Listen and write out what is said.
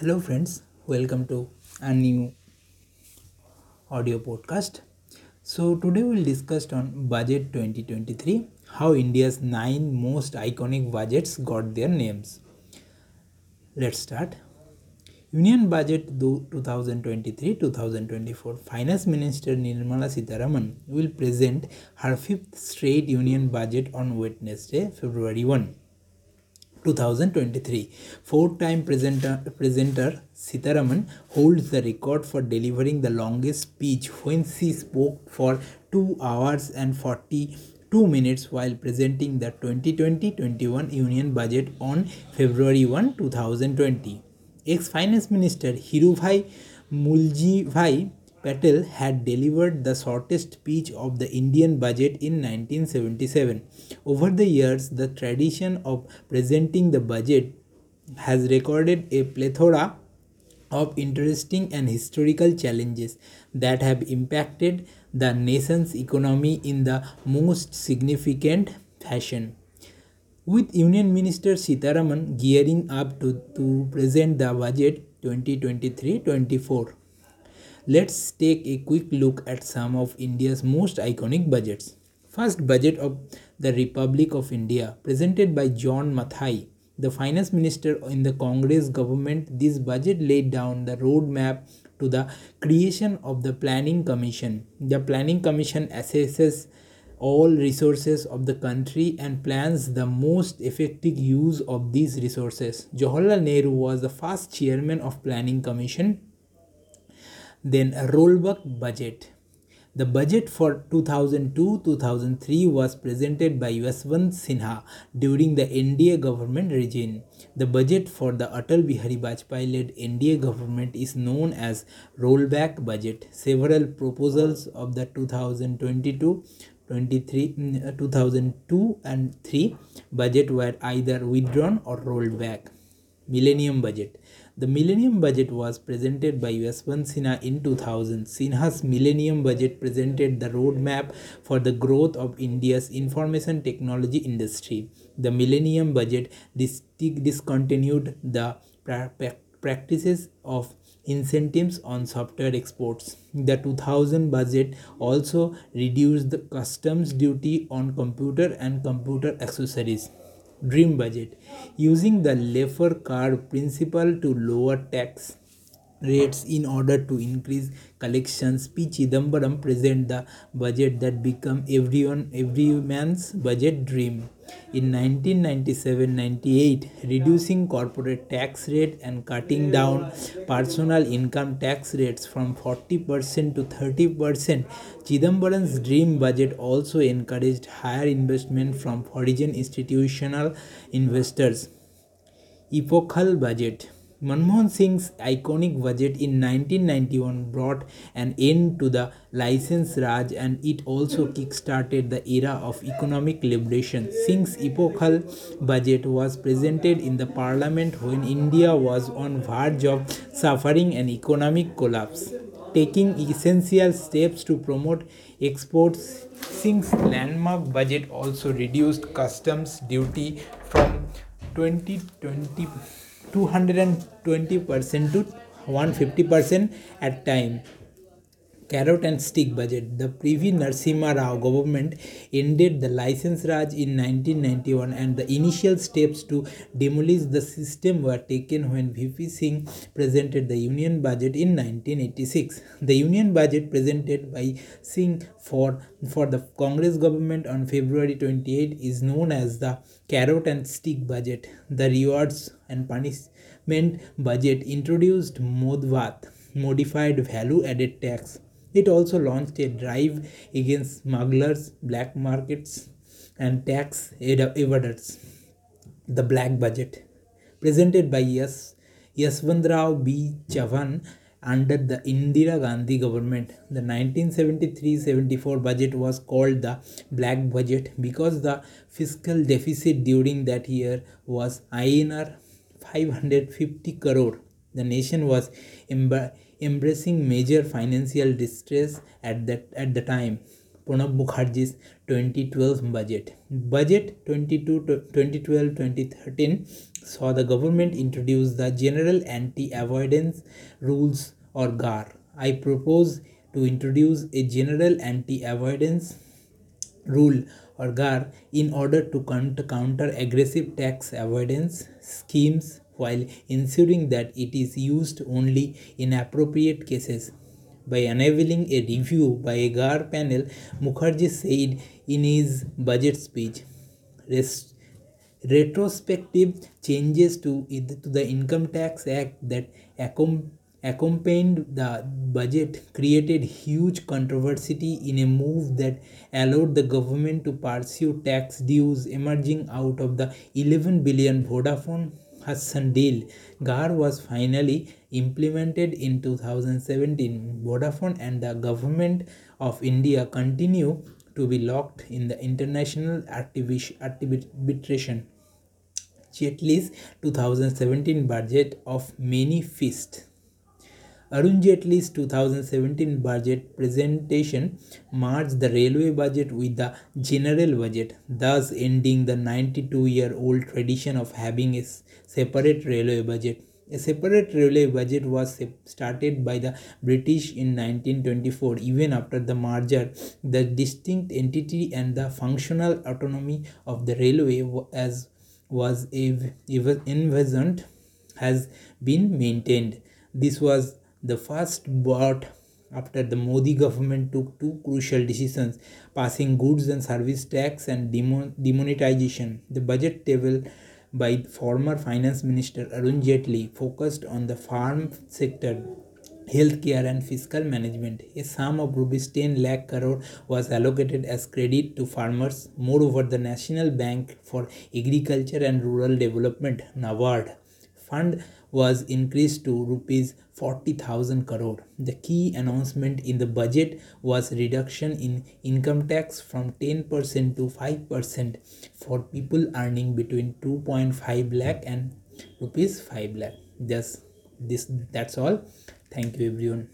Hello, friends. Welcome to a new audio podcast. So, today we'll discuss on Budget 2023 how India's nine most iconic budgets got their names. Let's start. Union Budget 2023-2024 Finance Minister Nirmala Sitharaman will present her fifth straight Union Budget on Wednesday, February 1. 2023. Four-time presenter, presenter Sitharaman holds the record for delivering the longest speech when she spoke for 2 hours and 42 minutes while presenting the 2020-21 Union Budget on February 1, 2020. Ex-Finance Minister Hirubhai Muljibhai Patel had delivered the shortest speech of the Indian budget in 1977. Over the years, the tradition of presenting the budget has recorded a plethora of interesting and historical challenges that have impacted the nation's economy in the most significant fashion. With Union Minister Sitharaman gearing up to, to present the budget 2023 24. Let's take a quick look at some of India's most iconic budgets. First budget of the Republic of India presented by John Mathai, the finance minister in the Congress government. This budget laid down the roadmap to the creation of the Planning Commission. The Planning Commission assesses all resources of the country and plans the most effective use of these resources. Jawaharlal Nehru was the first chairman of Planning Commission then a rollback budget. The budget for 2002-2003 was presented by Yashwant Sinha during the NDA government regime. The budget for the Atal Bihari Vajpayee-led NDA government is known as rollback budget. Several proposals of the 2022 23 mm, 2002 and 3 budget were either withdrawn or rolled back millennium budget the Millennium Budget was presented by Yashwant Sinha in 2000. Sinha's Millennium Budget presented the roadmap for the growth of India's information technology industry. The Millennium Budget dis- discontinued the pra- practices of incentives on software exports. The 2000 budget also reduced the customs duty on computer and computer accessories dream budget using the Laffer curve principle to lower tax rates in order to increase collections. P chidambaram present the budget that become everyone every man's budget dream in 1997-98 reducing corporate tax rate and cutting down personal income tax rates from 40% to 30% chidambaram's dream budget also encouraged higher investment from foreign institutional investors. Epochal budget Manmohan Singh's iconic budget in 1991 brought an end to the license Raj and it also kick-started the era of economic liberation. Singh's epochal budget was presented in the parliament when India was on verge of suffering an economic collapse. Taking essential steps to promote exports, Singh's landmark budget also reduced customs duty from 2020 220% to 150% at time carrot and stick budget. The previous Narasimha Rao government ended the license Raj in 1991 and the initial steps to demolish the system were taken when VP Singh presented the union budget in 1986. The union budget presented by Singh for, for the Congress government on February 28 is known as the carrot and stick budget. The rewards and punishment budget introduced Modvat modified value added tax it also launched a drive against smugglers, black markets, and tax evaders. The Black Budget, presented by Yas Yashwantrao B. Chavan under the Indira Gandhi government. The 1973-74 budget was called the Black Budget because the fiscal deficit during that year was INR 550 crore. The nation was embarrassed embracing major financial distress at that at the time Pranab Mukherjee's 2012 budget. Budget 2012-2013 saw the government introduce the General Anti-Avoidance Rules or GAAR. I propose to introduce a General Anti-Avoidance Rule or GAAR in order to counter aggressive tax avoidance schemes while ensuring that it is used only in appropriate cases by enabling a review by a GAAR panel, Mukherjee said in his budget speech. Rest retrospective changes to, to the Income Tax Act that accom- accompanied the budget created huge controversy in a move that allowed the government to pursue tax dues emerging out of the 11 billion Vodafone Deal. GAAR was finally implemented in 2017. Vodafone and the government of India continue to be locked in the international arbitration. Jaitley's 2017 budget of many feasts. Arun Jaitley's 2017 budget presentation merged the railway budget with the general budget, thus ending the 92 year old tradition of having a separate railway budget. A separate railway budget was started by the British in 1924. Even after the merger, the distinct entity and the functional autonomy of the railway as was envisioned has been maintained. This was the first brought after the Modi government took two crucial decisions passing goods and service tax and demonetization. The budget table by former finance minister Arun Jaitley focused on the farm sector healthcare and fiscal management. A sum of rupees 10 lakh crore was allocated as credit to farmers. Moreover, the National Bank for Agriculture and Rural Development NABARD fund was increased to rupees 40000 crore. The key announcement in the budget was reduction in income tax from 10% to 5% for people earning between 2.5 lakh and rupees 5 lakh. Just this that's all. Thank you everyone